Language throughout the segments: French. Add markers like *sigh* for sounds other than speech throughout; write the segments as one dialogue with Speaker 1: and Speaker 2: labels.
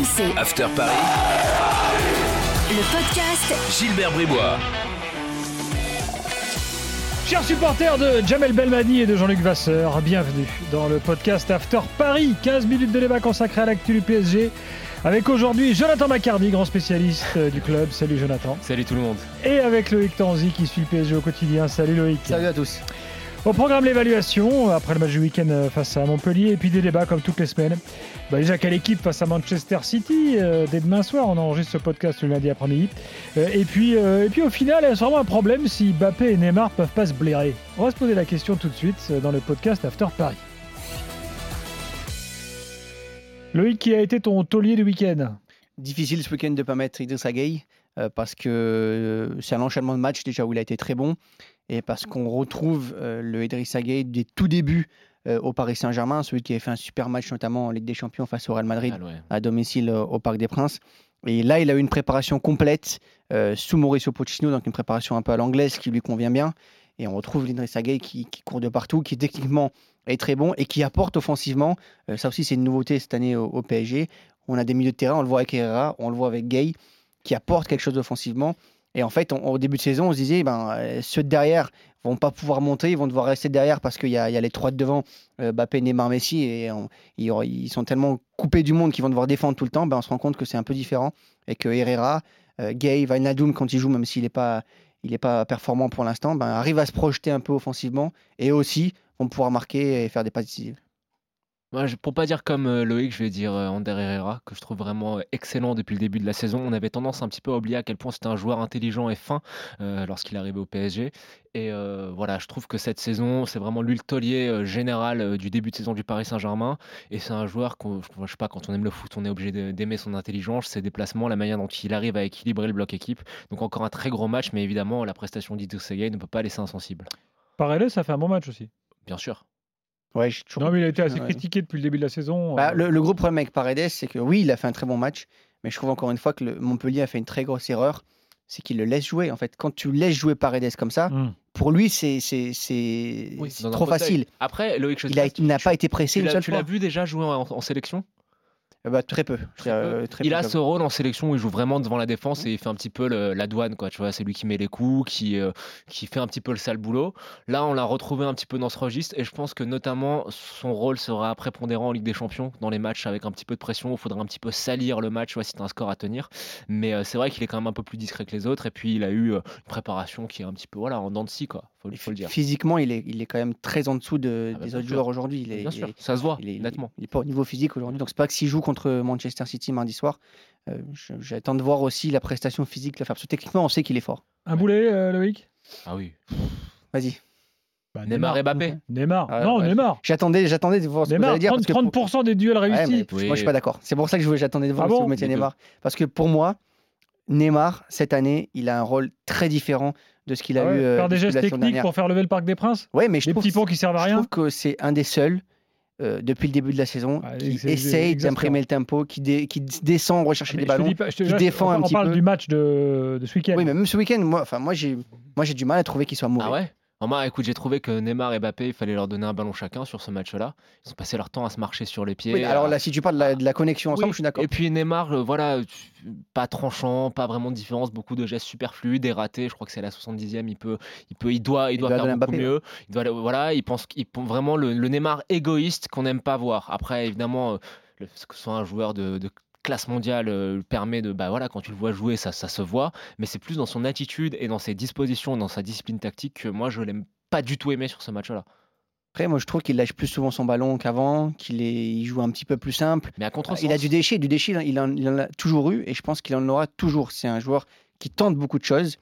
Speaker 1: RMC.
Speaker 2: After Paris.
Speaker 1: Le podcast
Speaker 2: Gilbert Bribois.
Speaker 3: Chers supporters de Jamel Belmadi et de Jean-Luc Vasseur, bienvenue dans le podcast After Paris. 15 minutes de débat consacré à l'actu du PSG. Avec aujourd'hui Jonathan Macardy, grand spécialiste euh, du club. Salut Jonathan.
Speaker 4: Salut tout le monde.
Speaker 3: Et avec Loïc Tanzi qui suit le PSG au quotidien. Salut Loïc.
Speaker 5: Salut à tous.
Speaker 3: Au programme l'évaluation après le match du week-end euh, face à Montpellier et puis des débats comme toutes les semaines. Bah déjà quelle équipe face à Manchester City euh, dès demain soir? On enregistre ce podcast le lundi après-midi. Euh, et puis et puis au final c'est vraiment un problème si Mbappé et Neymar peuvent pas se blairer? On va se poser la question tout de suite dans le podcast After Paris. Loïc qui a été ton taulier du week-end?
Speaker 5: Difficile ce week-end de ne pas mettre euh, parce que c'est un enchaînement de matchs déjà où il a été très bon et parce qu'on retrouve euh, le Idrissa Gueye des tout débuts euh, au Paris Saint-Germain, celui qui avait fait un super match notamment en Ligue des Champions face au Real Madrid
Speaker 4: Ah, ouais.
Speaker 5: à domicile euh, au Parc des Princes. Et là, il a eu une préparation complète sous Mauricio Pochettino, donc une préparation un peu à l'anglaise qui lui convient bien. Et on retrouve l'Idrissa Gueye qui, qui court de partout, qui techniquement est très bon et qui apporte offensivement. Ça aussi, c'est une nouveauté cette année au, au PSG. On a des milieux de terrain, on le voit avec Herrera, on le voit avec Gay, qui apportent quelque chose offensivement. Et en fait, au début de saison, on se disait, ben, euh, ceux de derrière vont pas pouvoir monter, ils vont devoir rester derrière parce qu'il y, a les trois de devant, euh, Mbappé, Neymar, Messi, et ils, sont tellement coupés du monde qu'ils vont devoir défendre tout le temps. Ben, on se rend compte que c'est un peu différent et que Herrera, euh, Gay, Wijnaldum, quand il joue, même s'il n'est pas, il pas performant pour l'instant, ben, arrive à se projeter un peu offensivement et aussi vont pouvoir marquer et faire des passes décisives.
Speaker 4: Moi, je- pour pas dire comme euh, Loïc, je vais dire euh, Ander Herrera, que je trouve vraiment euh, excellent depuis le début de la saison. On avait tendance un petit peu à oublier à quel point c'était un joueur intelligent et fin euh, lorsqu'il arrivait au PSG. Et euh, voilà, je trouve que cette saison, c'est vraiment lui le taulier euh, général euh, du début de saison du Paris Saint-Germain. Et c'est un joueur qu'on, je sais pas, quand on aime le foot, on est obligé de- d'aimer son intelligence, ses déplacements, la manière dont il arrive à équilibrer le bloc équipe. Donc encore un très gros match, mais évidemment, la prestation d'Idrissa Gueye ne peut pas laisser insensible.
Speaker 3: Paredes, ça fait un bon match aussi.
Speaker 4: Bien sûr.
Speaker 5: Ouais, j'ai toujours-
Speaker 3: Non mais il a été assez
Speaker 5: Ouais.
Speaker 3: critiqué depuis le début de la saison.
Speaker 5: Bah,
Speaker 3: Euh,
Speaker 5: le, le gros problème avec Paredes, c'est que oui, il a fait un très bon match, mais je trouve encore une fois que le Montpellier a fait une très grosse erreur, c'est qu'il le laisse jouer. En fait, quand tu laisses jouer Paredes comme ça,
Speaker 3: hum.
Speaker 5: pour lui, c'est
Speaker 4: Oui,
Speaker 5: trop facile.
Speaker 4: Après, Loïc,
Speaker 5: Il n'a pas été pressé
Speaker 4: Tu
Speaker 5: une
Speaker 4: l'as
Speaker 5: seule
Speaker 4: tu l'as vu déjà jouer en, en sélection?
Speaker 5: Bah, très peu.
Speaker 4: Très
Speaker 5: Euh,
Speaker 4: peu.
Speaker 5: très
Speaker 4: Il
Speaker 5: peu,
Speaker 4: a ce rôle en sélection où il joue vraiment devant la défense et il fait un petit peu le- la douane, quoi. Tu vois, c'est lui qui met les coups, qui, euh, qui fait un petit peu le sale boulot. Là, on l'a retrouvé un petit peu dans ce registre et je pense que notamment son rôle sera prépondérant en Ligue des Champions dans les matchs avec un petit peu de pression. Il faudra un petit peu salir le match, tu vois, si tu un score à tenir. Mais euh, c'est vrai qu'il est quand même un peu plus discret que les autres et puis il a eu euh, une préparation qui est un petit peu voilà en dents de scie, quoi. Faut, faut le dire.
Speaker 5: Physiquement, il est, il est quand même très en dessous de-
Speaker 4: Ah bah,
Speaker 5: des autres
Speaker 4: sûr.
Speaker 5: joueurs aujourd'hui. Il est,
Speaker 4: Bien
Speaker 5: il
Speaker 4: sûr,
Speaker 5: est-
Speaker 4: ça se voit
Speaker 5: il est-
Speaker 4: nettement.
Speaker 5: Il n'est pas au niveau physique aujourd'hui. Donc, c'est pas que s'il joue contre Manchester City mardi soir, euh, j'attends de voir aussi la prestation physique. de la faire. Parce que techniquement, on sait qu'il est fort.
Speaker 3: Un boulet, euh, Loïc?
Speaker 4: Ah oui.
Speaker 5: Vas-y.
Speaker 3: Bah,
Speaker 4: Neymar et Mbappé.
Speaker 3: Neymar.
Speaker 5: Ah,
Speaker 3: non,
Speaker 5: ouais.
Speaker 3: Neymar.
Speaker 5: J'attendais, j'attendais de voir ce que vous
Speaker 3: Neymar,
Speaker 5: allez dire.
Speaker 3: 30%,
Speaker 5: parce que pour-
Speaker 3: 30% des duels
Speaker 5: Ouais,
Speaker 3: réussis.
Speaker 5: mais
Speaker 4: Oui.
Speaker 5: Moi, je suis pas d'accord. C'est pour ça que j'attendais de voir
Speaker 3: Ah
Speaker 5: si
Speaker 3: bon?
Speaker 5: vous mettiez. Neymar. Parce que pour moi, Neymar, cette année, il a un rôle très différent de ce qu'il a
Speaker 3: Ah ouais,
Speaker 5: eu euh,
Speaker 3: faire des gestes techniques
Speaker 5: dernière.
Speaker 3: pour faire lever le Parc des Princes.
Speaker 5: Ouais, mais je
Speaker 3: Des
Speaker 5: trouve,
Speaker 3: petits ponts qui servent à
Speaker 5: je
Speaker 3: rien.
Speaker 5: trouve que c'est un des seuls euh, depuis le début de la saison
Speaker 3: Ah,
Speaker 5: qui essaye d'imprimer le tempo, qui, dé- qui descend rechercher
Speaker 3: Mais
Speaker 5: des
Speaker 3: je te
Speaker 5: ballons.
Speaker 3: dis pas- je te-
Speaker 5: qui
Speaker 3: là,
Speaker 5: défend
Speaker 3: on,
Speaker 5: un
Speaker 3: on
Speaker 5: petit
Speaker 3: parle
Speaker 5: peu.
Speaker 3: du match de, de ce week-end.
Speaker 5: Oui, mais même ce week-end, moi, enfin, moi, j'ai, moi, j'ai du mal à trouver qu'il soit mauvais.
Speaker 4: Ah ouais? Moi, écoute, j'ai trouvé que Neymar et Mbappé, il fallait leur donner un ballon chacun sur ce match-là. Ils ont passé leur temps à se marcher sur les pieds.
Speaker 5: Oui, alors là, si tu parles de la, de la connexion ensemble,
Speaker 4: Oui,
Speaker 5: je suis d'accord.
Speaker 4: Et puis Neymar, euh, voilà, pas tranchant, pas vraiment de différence, beaucoup de gestes superflus, des ratés. Je crois que c'est à la 70e, il peut, il peut, il doit, il,
Speaker 5: Il
Speaker 4: doit
Speaker 5: doit
Speaker 4: faire beaucoup
Speaker 5: Mbappé,
Speaker 4: mieux. Il doit, voilà, il pense vraiment le, le Neymar égoïste qu'on n'aime pas voir. Après, évidemment, euh, que ce soit un joueur de, de classe mondiale euh, permet de, bah voilà, quand tu le vois jouer, ça, ça se voit. Mais c'est plus dans son attitude et dans ses dispositions, dans sa discipline tactique que moi je l'aime pas du tout aimé sur ce match-là.
Speaker 5: Après, moi, je trouve qu'il lâche plus souvent son ballon qu'avant, qu'il il joue un petit peu plus simple.
Speaker 4: Mais à contre
Speaker 5: Il a du déchet, du déchet, il en, il en a toujours eu, et je pense qu'il en aura toujours. C'est un joueur qui tente beaucoup de choses,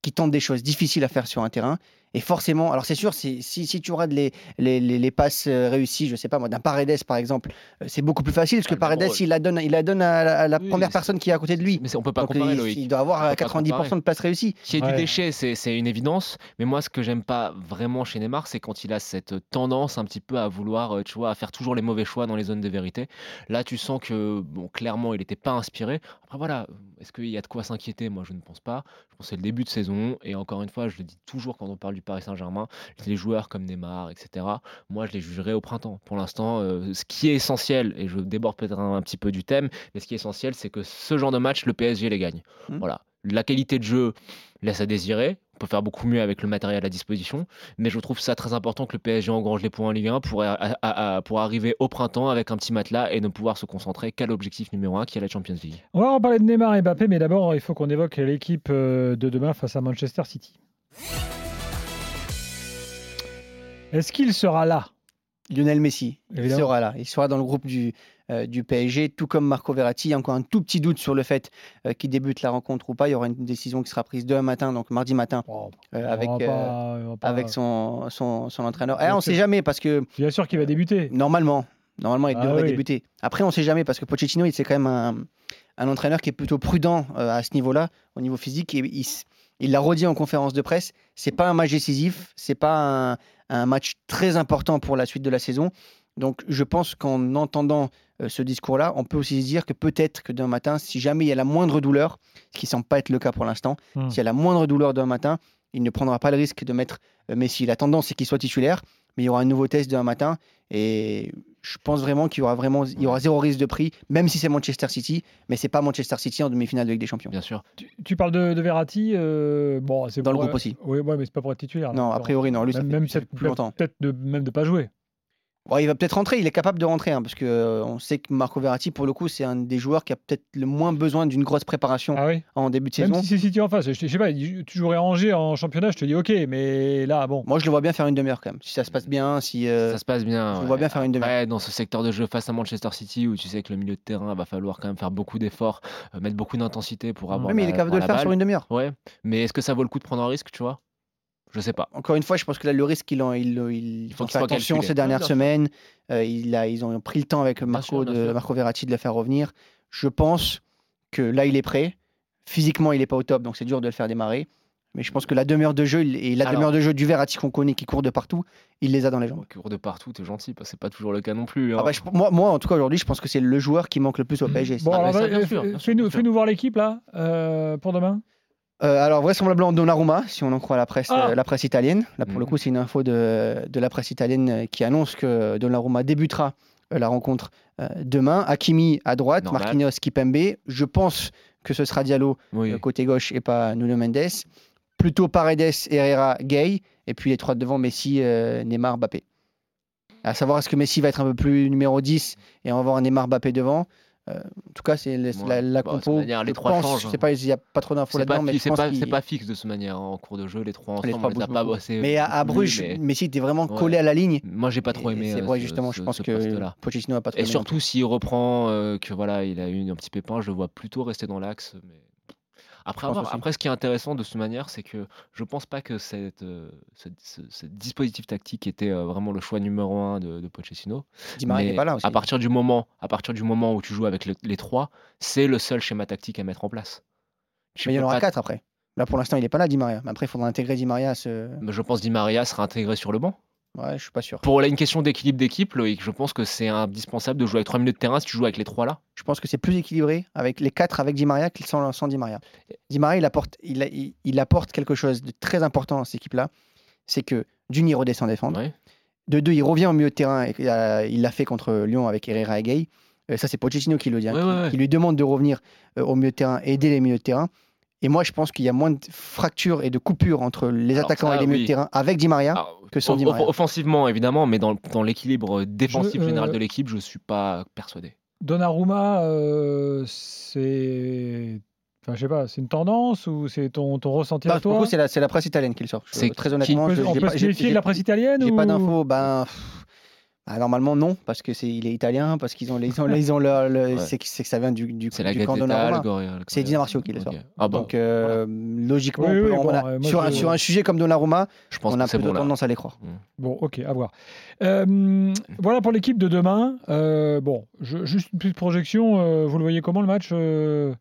Speaker 5: qui tente des choses difficiles à faire sur un terrain. Et forcément, alors c'est sûr, si, si tu auras les, les, les, les passes euh, réussies, je sais pas moi, d'un Paredes par exemple, euh, c'est beaucoup plus facile parce que
Speaker 4: Ah,
Speaker 5: Paredes,
Speaker 4: rôle.
Speaker 5: il la donne, il la donne à la, à la
Speaker 4: Oui,
Speaker 5: première personne qui est à côté de lui.
Speaker 4: Mais on peut pas
Speaker 5: Donc,
Speaker 4: comparer
Speaker 5: il,
Speaker 4: Loïc.
Speaker 5: il doit avoir
Speaker 4: On
Speaker 5: euh,
Speaker 4: peut pas
Speaker 5: 90%
Speaker 4: comparer.
Speaker 5: de passes réussies.
Speaker 4: Qu'il y ait
Speaker 3: Ouais.
Speaker 4: du déchet, c'est c'est une évidence. Mais moi, ce que j'aime pas vraiment chez Neymar, c'est quand il a cette tendance un petit peu à vouloir, euh, tu vois, à faire toujours les mauvais choix dans les zones de vérité. Là, tu sens que, bon, clairement, il n'était pas inspiré. Après, voilà, est-ce qu'il y a de quoi s'inquiéter? Moi, je ne pense pas. Je pense que c'est le début de saison. Et encore une fois, je le dis toujours quand on parle du du Paris Saint-Germain, les joueurs comme Neymar, etc., moi, je les jugerai au printemps. Pour l'instant, euh, ce qui est essentiel, et je déborde peut-être un, un petit peu du thème, mais ce qui est essentiel, c'est que ce genre de match, le PSG les gagne.
Speaker 5: Mhm.
Speaker 4: Voilà. La qualité de jeu laisse à désirer. On peut faire beaucoup mieux avec le matériel à disposition, mais je trouve ça très important que le PSG engrange les points en Ligue 1 pour, pour arriver au printemps avec un petit matelas et ne pouvoir se concentrer qu'à l'objectif numéro 1 qui est la Champions League.
Speaker 3: On va en parler de Neymar et Mbappé, mais d'abord, il faut qu'on évoque l'équipe euh, de demain face à Manchester City. Est-ce qu'il sera là?
Speaker 5: Lionel Messi, il sera là. Il sera dans le groupe du, euh, du PSG, tout comme Marco Verratti. Il y a encore un tout petit doute sur le fait euh, qu'il débute la rencontre ou pas. Il y aura une décision qui sera prise demain matin, donc mardi matin,
Speaker 3: Oh,
Speaker 5: euh, avec,
Speaker 3: pas-
Speaker 5: son, son, son entraîneur. Eh, on ne sait jamais parce que
Speaker 3: Bien sûr qu'il va débuter.
Speaker 5: normalement, normalement il
Speaker 3: Ah
Speaker 5: devrait
Speaker 3: oui.
Speaker 5: débuter. Après, on ne sait jamais parce que Pochettino, c'est quand même un, un entraîneur qui est plutôt prudent à ce niveau-là, au niveau physique. Et il, il l'a redit en conférence de presse. C'est pas un match décisif, c'est pas un, un match très important pour la suite de la saison. Donc, je pense qu'en entendant euh, ce discours-là, on peut aussi se dire que peut-être que demain matin, si jamais il y a la moindre douleur, ce qui semble pas être le cas pour l'instant,
Speaker 3: Hmm.
Speaker 5: s'il y a la moindre douleur demain matin, il ne prendra pas le risque de mettre euh, Messi. La tendance, c'est qu'il soit titulaire, mais il y aura un nouveau test demain matin. Et je pense vraiment qu'il y aura vraiment il y aura zéro risque de prix, même si c'est Manchester City, mais c'est pas Manchester City en demi-finale de Ligue des Champions.
Speaker 4: Bien sûr.
Speaker 3: Tu, tu parles de, de Verratti, euh, bon, c'est
Speaker 5: Dans le groupe aussi.
Speaker 3: Oui, ouais, mais c'est pas pour être titulaire.
Speaker 5: Non, a priori non. Lui, ça
Speaker 3: même,
Speaker 5: fait-
Speaker 3: même
Speaker 5: ça fait plus longtemps.
Speaker 3: peut-être de même de pas jouer.
Speaker 5: Bon, il va peut-être rentrer, il est capable de rentrer, hein, parce que euh, on sait que Marco Verratti, pour le coup, c'est un des joueurs qui a peut-être le moins besoin d'une grosse préparation
Speaker 3: Ah oui.
Speaker 5: en début de
Speaker 3: Même
Speaker 5: saison.
Speaker 3: si c'est City en face, je, je sais pas, tu jouerais Angers en championnat, je te dis ok, mais là, bon.
Speaker 5: Moi, je le vois bien faire une demi-heure quand même. Si ça se passe bien, si euh,
Speaker 4: ça se passe bien.
Speaker 5: je
Speaker 4: ouais.
Speaker 5: vois bien faire une demi-heure.
Speaker 4: Après, dans ce secteur de jeu face à Manchester City, où tu sais que le milieu de terrain va falloir quand même faire beaucoup d'efforts, euh, mettre beaucoup d'intensité pour avoir.
Speaker 5: Oui, mais il est capable de le faire sur une demi-heure.
Speaker 4: Ouais, mais est-ce que ça vaut le coup de prendre un risque, tu vois? Je sais pas.
Speaker 5: Encore une fois, je pense que là, le risque, il, en- il, il,
Speaker 4: Il faut
Speaker 5: faire attention
Speaker 4: calculé.
Speaker 5: ces dernières
Speaker 4: bien
Speaker 5: semaines. Euh, il a, ils ont pris le temps avec Marco,
Speaker 4: sûr, bien
Speaker 5: de. Marco Verratti de le faire revenir. Je pense que là, il est prêt. Physiquement, il n'est pas au top, donc c'est dur de le faire démarrer. Mais je pense que la demi-heure de jeu et la
Speaker 4: Alors-
Speaker 5: demi-heure de jeu du Verratti qu'on connaît, qui court de partout, il les a dans les jambes.
Speaker 4: Cours de partout, t'es gentil, parce que c'est pas toujours le cas non plus. hein.
Speaker 5: Ah bah, je- moi, moi, en tout cas, aujourd'hui, je pense que c'est le joueur qui manque le plus au PSG.
Speaker 3: Bon, fais-nous voir l'équipe là euh, pour demain.
Speaker 5: Euh, alors vraisemblablement Donnarumma, si on en croit la presse,
Speaker 3: Ah.
Speaker 5: euh, la presse italienne. Là pour le
Speaker 4: Mhm.
Speaker 5: coup c'est une info de, de la presse italienne euh, qui annonce que Donnarumma débutera euh, la rencontre euh, demain. Hakimi à droite,
Speaker 4: Normal.
Speaker 5: Marquinhos, Kipembe. Je pense que ce sera Diallo
Speaker 4: Oui.
Speaker 5: euh, côté gauche et pas Nuno Mendes. Plutôt Paredes, Herrera, Gay. Et puis les trois devant Messi, euh, Neymar, Mbappé. À savoir est-ce que Messi va être un peu plus numéro 10 et on va avoir un Neymar, Mbappé devant? Euh, en tout cas c'est le-
Speaker 4: Ouais.
Speaker 5: la, la
Speaker 4: Bah,
Speaker 5: compo.
Speaker 4: manière, les
Speaker 5: je
Speaker 4: trois
Speaker 5: pense,
Speaker 4: hein.
Speaker 5: pas, il n'y a pas trop d'infos là-dedans, mais
Speaker 4: c'est pas, fixe de cette manière hein, en cours de jeu. Les trois
Speaker 5: Les
Speaker 4: ensemble,
Speaker 5: trois
Speaker 4: on les a
Speaker 5: bougent
Speaker 4: pas bossés.
Speaker 5: Mais à,
Speaker 4: plus,
Speaker 5: Bruges,
Speaker 4: mais
Speaker 5: Messi était vraiment
Speaker 4: Ouais.
Speaker 5: collé à la ligne.
Speaker 4: Moi, j'ai pas trop aimé.
Speaker 5: C'est
Speaker 4: euh,
Speaker 5: vrai,
Speaker 4: ce-
Speaker 5: justement,
Speaker 4: ce-
Speaker 5: je pense
Speaker 4: ce
Speaker 5: que. Pochettino n'a pas trop
Speaker 4: Et
Speaker 5: aimé
Speaker 4: surtout, s'il reprend euh, que voilà, il a eu un petit pépin, je le vois plutôt rester dans l'axe. Mais... Après, avoir- après, ce qui est intéressant de cette manière, c'est que je pense pas que cette, euh, ce, ce- ce dispositif tactique était euh, vraiment le choix numéro un de, de Pochettino.
Speaker 5: plus. Di Maria
Speaker 4: Mais
Speaker 5: n'est pas là aussi.
Speaker 4: À partir du moment, à partir du moment où tu joues avec le- les trois, c'est le seul schéma tactique à mettre en place. Tu
Speaker 5: Mais il y en aura quatre après. Là, pour l'instant, il n'est pas là, Di Maria. Mais après, il faudra intégrer Di Maria à ce.
Speaker 4: Mais Je pense Di Maria sera intégré sur le banc.
Speaker 5: Ouais, je suis pas sûr.
Speaker 4: Pour là, une question d'équilibre d'équipe, Loïc, je pense que c'est indispensable de jouer avec 3 minutes de terrain si tu joues avec les trois là.
Speaker 5: Je pense que c'est plus équilibré avec les quatre avec Di Maria que sans, sans Di Maria. Di Maria, il apporte, il, il- il apporte quelque chose de très important dans cette équipe-là. C'est que d'une, il redescend défendre.
Speaker 4: Ouais.
Speaker 5: De deux, il revient au milieu de terrain. Et, euh, il l'a fait contre Lyon avec Herrera et Gay. Euh, ça, c'est Pochettino qui le dit, hein,
Speaker 4: Ouais,
Speaker 5: qui lui demande de revenir euh, au milieu de terrain, aider les milieux de terrain. Et moi, je pense qu'il y a moins de fractures et de coupures entre les
Speaker 4: Alors
Speaker 5: attaquants
Speaker 4: ça,
Speaker 5: et les milieux
Speaker 4: oui.
Speaker 5: de terrain avec Di Maria.
Speaker 4: Alors,
Speaker 5: que sans Di Maria.
Speaker 4: off- Offensivement, évidemment, mais dans, dans l'équilibre défensif
Speaker 3: Je-
Speaker 4: général
Speaker 3: euh,
Speaker 4: de l'équipe, je suis pas persuadé.
Speaker 3: Donnarumma, euh, c'est. Enfin, je sais pas, c'est une tendance ou c'est ton, ton ressenti
Speaker 5: Non,
Speaker 3: à
Speaker 5: pour
Speaker 3: toi
Speaker 5: le coup, c'est la, c'est la presse italienne qui le sort. Je-
Speaker 4: C'est
Speaker 5: très
Speaker 4: qui-
Speaker 5: honnêtement,
Speaker 3: On peut,
Speaker 5: je-
Speaker 3: on
Speaker 5: j'ai
Speaker 3: peut
Speaker 5: pas-
Speaker 3: se méfier de la presse italienne
Speaker 5: J'ai
Speaker 3: ou...
Speaker 5: pas d'infos. Ben, bah, normalement non, parce que c'est il est italien, parce qu'ils ont, ils ont, ils ont leur- le- *laughs*
Speaker 4: Ouais.
Speaker 5: c'est que c'est que ça vient du, du,
Speaker 4: C'est la
Speaker 5: du Donnarumma. C'est Di Marcio qui le sort.
Speaker 4: Ah bon,
Speaker 5: Donc euh, logiquement,
Speaker 3: Oui,
Speaker 5: on peut-
Speaker 3: oui,
Speaker 5: on
Speaker 3: bon,
Speaker 5: a-
Speaker 3: euh, moi,
Speaker 5: sur, un, sur un sujet comme Donnarumma,
Speaker 4: je pense
Speaker 5: on a plutôt
Speaker 4: bon là.
Speaker 5: tendance à les croire.
Speaker 3: Bon, ok, à voir. Euh, voilà pour l'équipe de demain. Euh, bon, je- juste une petite projection. euh, vous le voyez comment le match euh,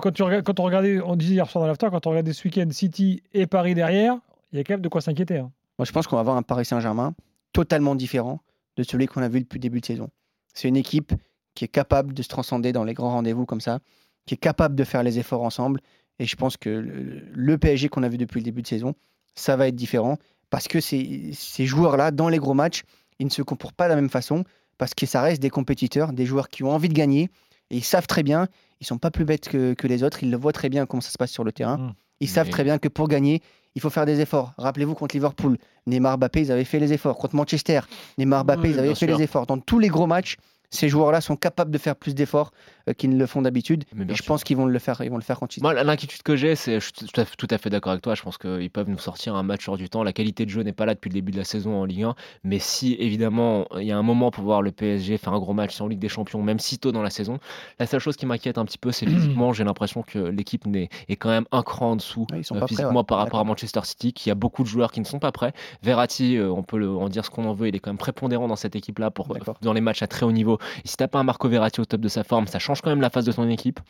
Speaker 3: quand, tu regardes, quand on regardait, on disait hier soir dans l'after, quand on regardait ce week-end City et Paris derrière, il y a quand même de quoi s'inquiéter. hein.
Speaker 5: Moi, je pense qu'on va avoir un Paris Saint-Germain totalement différent de celui qu'on a vu depuis le début de saison. C'est une équipe qui est capable de se transcender dans les grands rendez-vous comme ça, qui est capable de faire les efforts ensemble. Et je pense que le, PSG qu'on a vu depuis le début de saison, ça va être différent parce que ces, joueurs-là, dans les gros matchs, ils ne se comportent pas de la même façon parce que ça reste des compétiteurs, des joueurs qui ont envie de gagner et ils savent très bien, ils sont pas plus bêtes que, les autres, ils le voient très bien comment ça se passe sur le terrain.
Speaker 3: Mm.
Speaker 5: Ils savent très bien que pour gagner, il faut faire des efforts. Rappelez-vous contre Liverpool, Neymar, Mbappé, ils avaient fait les efforts. Contre Manchester, Neymar, Mbappé, ils avaient fait
Speaker 4: sûr.
Speaker 5: les efforts. Dans tous les gros matchs, ces joueurs-là sont capables de faire plus d'efforts euh, qu'ils ne le font d'habitude. Et je pense qu'ils vont le faire. Ils vont le faire quand ils.
Speaker 4: Moi, l'inquiétude que j'ai, c'est, je suis tout à, fait- d'accord avec toi. Je pense qu'ils peuvent nous sortir un match hors du temps. La qualité de jeu n'est pas là depuis le début de la saison en Ligue 1. Mais si, évidemment, il y a un moment pour voir le PSG faire un gros match en Ligue des Champions, même si tôt dans la saison, la seule chose qui m'inquiète un petit peu, c'est *clears throat* physiquement, j'ai l'impression que l'équipe n'est- est quand même un cran en dessous
Speaker 5: Ouais,
Speaker 4: euh,
Speaker 5: prêts,
Speaker 4: physiquement
Speaker 5: ouais.
Speaker 4: par rapport à. Manchester City, qui a beaucoup de joueurs qui ne sont pas prêts. Verratti, euh, on peut le- en dire ce qu'on en veut, il est quand même prépondérant dans cette équipe-là pour dans les matchs à très haut niveau. Et si t'as pas un Marco Verratti au top de sa forme, ça change quand même la phase de ton équipe.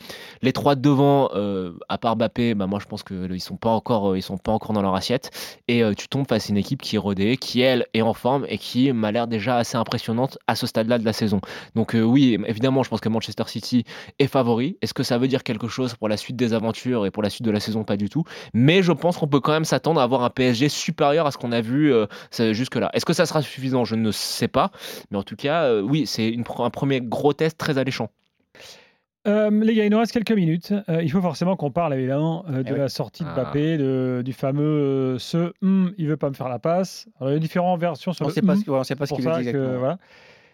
Speaker 4: Les trois de devant, euh, à part Mbappé, bah moi je pense que ils sont pas encore, euh, ils sont pas encore dans leur assiette. Et euh, tu tombes face à une équipe qui est rodée, qui elle est en forme et qui m'a l'air déjà assez impressionnante à ce stade-là de la saison. Donc euh, oui, évidemment, je pense que Manchester City est favori. Est-ce que ça veut dire quelque chose pour la suite des aventures et pour la suite de la saison? Pas du tout. Mais je pense qu'on peut quand même s'attendre à avoir un PSG supérieur à ce qu'on a vu euh, jusque-là. Est-ce que ça sera suffisant? Je ne sais pas. Mais en tout cas, euh, oui, c'est une un premier gros test très alléchant.
Speaker 3: Euh, les gars, il nous reste quelques minutes. Euh, il faut forcément qu'on parle évidemment euh, de
Speaker 5: Eh oui.
Speaker 3: la sortie de
Speaker 4: Ah.
Speaker 3: Mbappé, de- du fameux euh, ce Hum, il veut pas me faire la passe. Alors, il y a différentes versions sur
Speaker 5: On
Speaker 3: le
Speaker 5: sait pas
Speaker 3: hum,
Speaker 5: ce on sait pas ce qu'il veut dire
Speaker 3: que,
Speaker 5: exactement.
Speaker 3: voilà.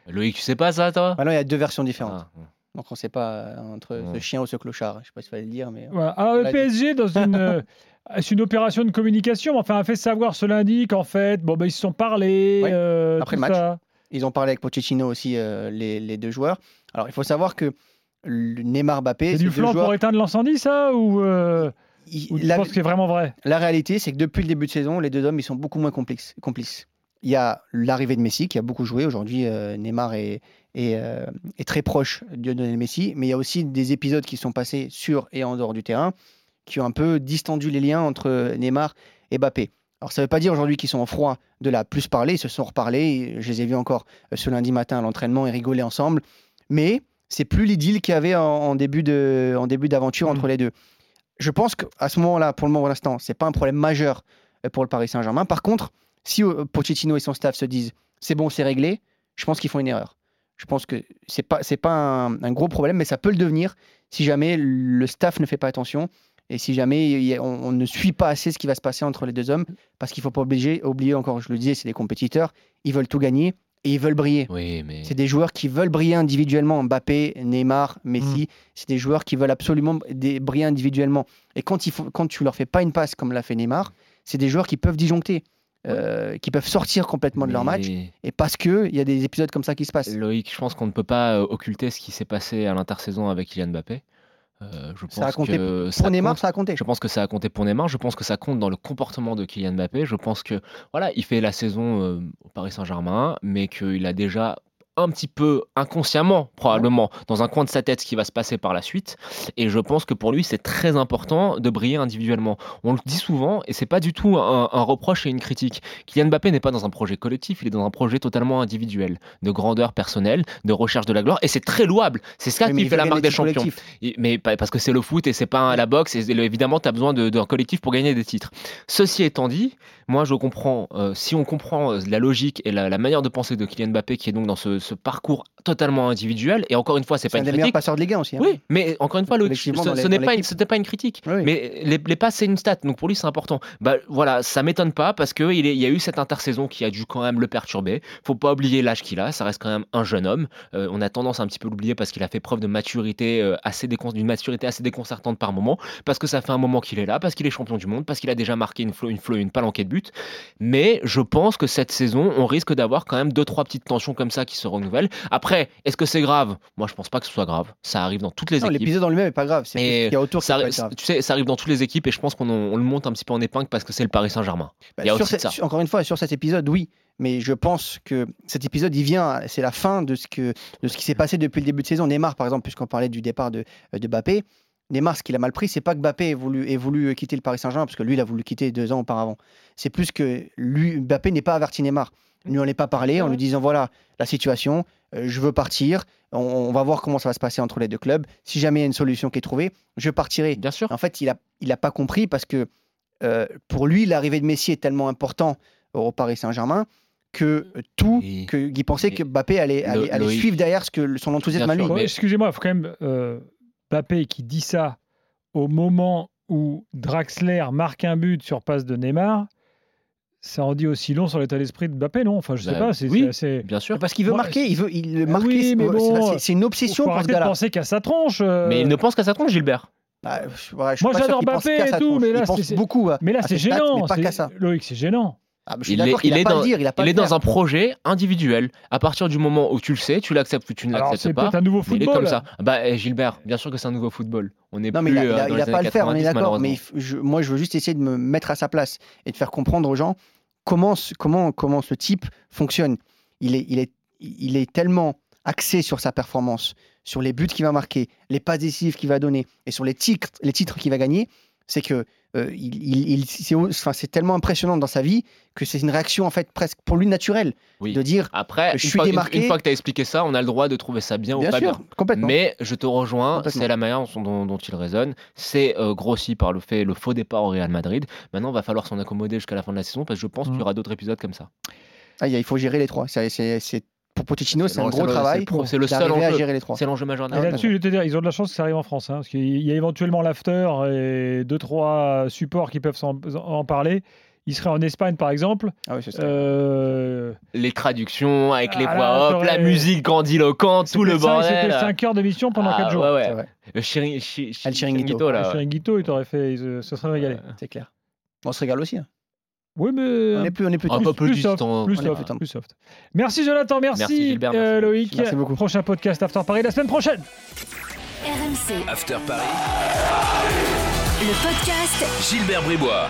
Speaker 4: Loïc, tu sais pas ça, toi?
Speaker 5: Maintenant, il y a deux versions différentes.
Speaker 4: Ah,
Speaker 5: Donc on ne sait pas entre
Speaker 4: Ouais.
Speaker 5: ce chien ou ce clochard. Je ne sais pas s'il fallait le dire, mais.
Speaker 3: Voilà. Alors, le. PSG, dans une, euh, *laughs* c'est une opération de communication, enfin, a fait savoir ce lundi qu'en fait, bon, ben, ils se sont parlé.
Speaker 5: Ouais,
Speaker 3: euh,
Speaker 5: après
Speaker 3: tout
Speaker 5: le match.
Speaker 3: ça.
Speaker 5: Ils ont parlé avec Pochettino aussi, euh, les, les deux joueurs. Alors il faut savoir que Neymar Mbappé,
Speaker 3: C'est
Speaker 5: ces
Speaker 3: du flanc
Speaker 5: joueurs,
Speaker 3: pour éteindre l'incendie, ça Ou, euh, ou tu
Speaker 5: la,
Speaker 3: penses que c'est vraiment vrai?
Speaker 5: La réalité, c'est que depuis le début de saison, les deux hommes, ils sont beaucoup moins complices. complices. Il y a l'arrivée de Messi qui a beaucoup joué. Aujourd'hui, euh, Neymar est, est, euh, est très proche de Lionel Messi. Mais il y a aussi des épisodes qui sont passés sur et en dehors du terrain qui ont un peu distendu les liens entre Neymar et Mbappé. Alors ça ne veut pas dire aujourd'hui qu'ils sont en froid de la plus parler. Ils se sont reparlés. Je les ai vus encore euh, ce lundi matin à l'entraînement et rigoler ensemble. Mais c'est plus l'idylle qu'il y avait en, en début de- en début d'aventure
Speaker 3: Mm.
Speaker 5: entre les deux. Je pense qu'à ce moment-là, pour le moment, pour l'instant, c'est pas un problème majeur euh, pour le Paris Saint-Germain. Par contre, si euh, Pochettino et son staff se disent c'est bon, c'est réglé, je pense qu'ils font une erreur. Je pense que c'est pas c'est pas un, un gros problème, mais ça peut le devenir si jamais le staff ne fait pas attention et si jamais a- on, on ne suit pas assez ce qui va se passer entre les deux hommes, parce qu'il faut pas obliger, oublier encore, je le disais, c'est des compétiteurs, ils veulent tout gagner et ils veulent briller.
Speaker 4: Oui, mais
Speaker 5: C'est des joueurs qui veulent briller individuellement. Mbappé, Neymar, Messi, c'est des joueurs qui veulent absolument des- briller individuellement. Et quand, il faut, quand tu leur fais pas une passe comme l'a fait Neymar, c'est des joueurs qui peuvent disjoncter, euh, qui peuvent sortir complètement de leur match. Et parce que il y a des épisodes comme ça qui se passent.
Speaker 4: Loïc, je pense qu'on ne peut pas euh, occulter ce qui s'est passé à l'intersaison avec Kylian Mbappé. Euh, je pense
Speaker 5: Ça a compté
Speaker 4: que ça
Speaker 5: Pour Neymar,
Speaker 4: compte.
Speaker 5: ça a compté.
Speaker 4: Je pense que ça a compté pour Neymar. Je pense que ça compte dans le comportement de Kylian Mbappé. Je pense que voilà, il fait la saison euh, au Paris Saint-Germain, mais qu'il a déjà un petit peu inconsciemment probablement dans un coin de sa tête ce qui va se passer par la suite. Et je pense que pour lui c'est très important de briller individuellement. On le dit souvent et c'est pas du tout un, un reproche et une critique Kylian Mbappé n'est pas dans un projet collectif il est dans un projet totalement individuel de grandeur personnelle de recherche de la gloire et c'est très louable. C'est ça
Speaker 5: Oui,
Speaker 4: qui fait la marque des champions. et- Mais parce que c'est le foot et c'est pas la boxe. Et évidemment, tu as besoin d'un collectif pour gagner des titres. Ceci étant dit, moi je comprends, euh, si on comprend euh, la logique et la, la manière de penser de Kylian Mbappé qui est donc dans ce, ce parcours totalement individuel, et encore une fois, c'est
Speaker 5: C'est
Speaker 4: pas
Speaker 5: un
Speaker 4: une
Speaker 5: des meilleurs
Speaker 4: critique.
Speaker 5: passeurs de Ligue 1 aussi. hein.
Speaker 4: Oui, mais encore une fois, Loïc, ce, ce n'est pas, une- pas critique.
Speaker 5: Oui.
Speaker 4: Mais les, les passes, c'est une stat, donc pour lui, c'est important. Bah voilà, ça m'étonne pas parce qu'il il y a eu cette intersaison qui a dû quand même le perturber. Faut pas oublier l'âge qu'il a, ça reste quand même un jeune homme. Euh, on a tendance à un petit peu l'oublier parce qu'il a fait preuve de maturité euh, assez d'une maturité assez déconcertante par moment, parce que ça fait un moment qu'il est là, parce qu'il est champion du monde, parce qu'il a déjà marqué une, flo- une, flo- une palanquée de buts. Mais je pense que cette saison, on risque d'avoir quand même deux trois petites tensions comme ça qui se renouvellent. Après, est-ce que c'est grave? Moi, je pense pas que ce soit grave. Ça arrive dans toutes les
Speaker 5: Non,
Speaker 4: équipes.
Speaker 5: l'épisode en lui-même est pas grave. C'est autour
Speaker 4: Ça,
Speaker 5: grave.
Speaker 4: tu sais, ça arrive dans toutes les équipes et je pense qu'on on le monte un petit peu en épingle parce que c'est le Paris Saint-Germain.
Speaker 5: Bah,
Speaker 4: Il y a
Speaker 5: sur
Speaker 4: aussi de
Speaker 5: cette-
Speaker 4: ça.
Speaker 5: sur- encore une fois, sur cet épisode, oui. Mais je pense que cet épisode, il vient, c'est la fin de ce, que, de ce qui s'est passé depuis le début de saison. Neymar, par exemple, puisqu'on parlait du départ de, de Mbappé, Neymar, ce qu'il a mal pris, c'est pas que Mbappé ait voulu, ait voulu quitter le Paris Saint-Germain, parce que lui, il a voulu quitter deux ans auparavant. C'est plus que lui, Mbappé n'est pas averti Neymar. Lui, on n'est pas parlé en lui disant voilà la situation, euh, je veux partir, on, on va voir comment ça va se passer entre les deux clubs. Si jamais il y a une solution qui est trouvée, je partirai.
Speaker 4: Bien sûr.
Speaker 5: En fait, il a, il a pas compris parce que euh, pour lui, l'arrivée de Messi est tellement important au Paris Saint-Germain que euh, tout, que- qu'il pensait
Speaker 4: et-
Speaker 5: que Mbappé allait, allait, suivre derrière ce que son enthousiasme à lui.
Speaker 3: Ouais, Excusez-moi, il faut quand même. Euh, Mbappé qui dit ça au moment où Draxler marque un but sur passe de Neymar, ça en dit aussi long sur l'état d'esprit de Mbappé, non? Enfin, je sais
Speaker 4: Bah,
Speaker 3: pas. C'est
Speaker 4: oui.
Speaker 3: c'est assez.
Speaker 4: Bien sûr.
Speaker 5: Parce qu'il veut marquer, il veut il le
Speaker 3: Ah
Speaker 5: marquer.
Speaker 3: oui, mais
Speaker 5: c'est-
Speaker 3: bon,
Speaker 5: c'est- c'est une obsession pour ce gars-là.
Speaker 3: penser qu'à sa tronche. euh.
Speaker 4: Mais il ne pense qu'à sa tronche, Gilbert.
Speaker 5: Bah, je- ouais, je suis
Speaker 3: Moi, j'adore Mbappé et tout,
Speaker 5: tronche.
Speaker 3: mais là,
Speaker 5: il pense
Speaker 3: c'est-
Speaker 5: beaucoup.
Speaker 3: Mais là, c'est gênant. Loïc, c'est gênant.
Speaker 5: Ah, je suis
Speaker 4: Il est, il est dans,
Speaker 5: le dire, il a pas à
Speaker 4: il
Speaker 5: le
Speaker 4: est dans
Speaker 5: faire.
Speaker 4: un projet individuel. À partir du moment où tu le sais, tu l'acceptes ou tu ne l'acceptes
Speaker 3: c'est
Speaker 4: pas.
Speaker 3: peut-être un nouveau
Speaker 4: mais il est
Speaker 3: football.
Speaker 4: comme ça. Bah, eh, Gilbert, bien sûr que c'est un nouveau football. On n'est
Speaker 5: Non, mais
Speaker 4: plus
Speaker 5: il a, il a-
Speaker 4: euh, dans
Speaker 5: il
Speaker 4: les
Speaker 5: a pas à le faire, on est
Speaker 4: 90,
Speaker 5: d'accord. Mais je- moi, je veux juste essayer de me mettre à sa place et de faire comprendre aux gens comment, ce- comment, comment ce type fonctionne. Il est, il, est, il est tellement axé sur sa performance, sur les buts qu'il va marquer, les passes décisives qu'il va donner et sur les titres, les titres qu'il va gagner. C'est que euh, il, il- il- c'est au- enfin, c'est tellement impressionnant dans sa vie que c'est une réaction en fait presque pour lui naturelle
Speaker 4: Oui.
Speaker 5: de dire
Speaker 4: Après,
Speaker 5: Je
Speaker 4: une
Speaker 5: suis
Speaker 4: fois,
Speaker 5: démarqué.
Speaker 4: une fois que tu as expliqué ça, on a le droit de trouver ça bien, ou pas
Speaker 5: sûr
Speaker 4: bien.
Speaker 5: complètement.
Speaker 4: Mais je te rejoins, c'est la manière dont, dont- dont il raisonne. C'est euh, grossi par le fait, le faux départ au Real Madrid. Maintenant, il va falloir s'en accommoder jusqu'à la fin de la saison parce que je pense
Speaker 3: Mm.
Speaker 4: qu'il y aura d'autres épisodes comme ça.
Speaker 5: Ah, il faut gérer les trois. C'est- pour Pochettino, c'est un gros travail
Speaker 4: c'est le- C'est seul
Speaker 5: d'arriver à
Speaker 4: enjeu.
Speaker 5: gérer les trois.
Speaker 4: C'est l'enjeu majeur
Speaker 5: Ah,
Speaker 3: là-dessus, je vais te dire, ils ont de la chance que ça arrive en France. hein, parce qu'il y a éventuellement l'after et deux, trois supports qui peuvent en parler. Il serait en Espagne, par exemple.
Speaker 5: Ah oui, ce serait-
Speaker 3: Euh,
Speaker 4: Les traductions avec les
Speaker 3: Ah,
Speaker 4: voix
Speaker 3: là,
Speaker 4: la musique grandiloquente, tout le bordel.
Speaker 3: C'était 5 heures d'émission pendant
Speaker 4: Ah,
Speaker 3: 4 jours.
Speaker 4: ouais, ouais.
Speaker 5: c'est.
Speaker 4: Le chiri- chi- chi-
Speaker 5: Ah, le chiringuito.
Speaker 4: là.
Speaker 3: Le. Chiringuito, il t'aurait fait, se serait régalé.
Speaker 5: C'est clair. On se régale aussi. hein.
Speaker 3: Oui, mais
Speaker 5: On est plus, on est plus
Speaker 4: Un
Speaker 5: tendre.
Speaker 4: peu plus
Speaker 3: soft, plus soft, plus soft. Merci Jonathan, merci,
Speaker 4: Merci, Gilbert,
Speaker 3: euh,
Speaker 4: merci.
Speaker 3: Loïc.
Speaker 5: Merci beaucoup.
Speaker 3: Prochain podcast After Paris la semaine prochaine.
Speaker 1: RMC,
Speaker 2: After Paris.
Speaker 1: le podcast
Speaker 2: Gilbert Bribois.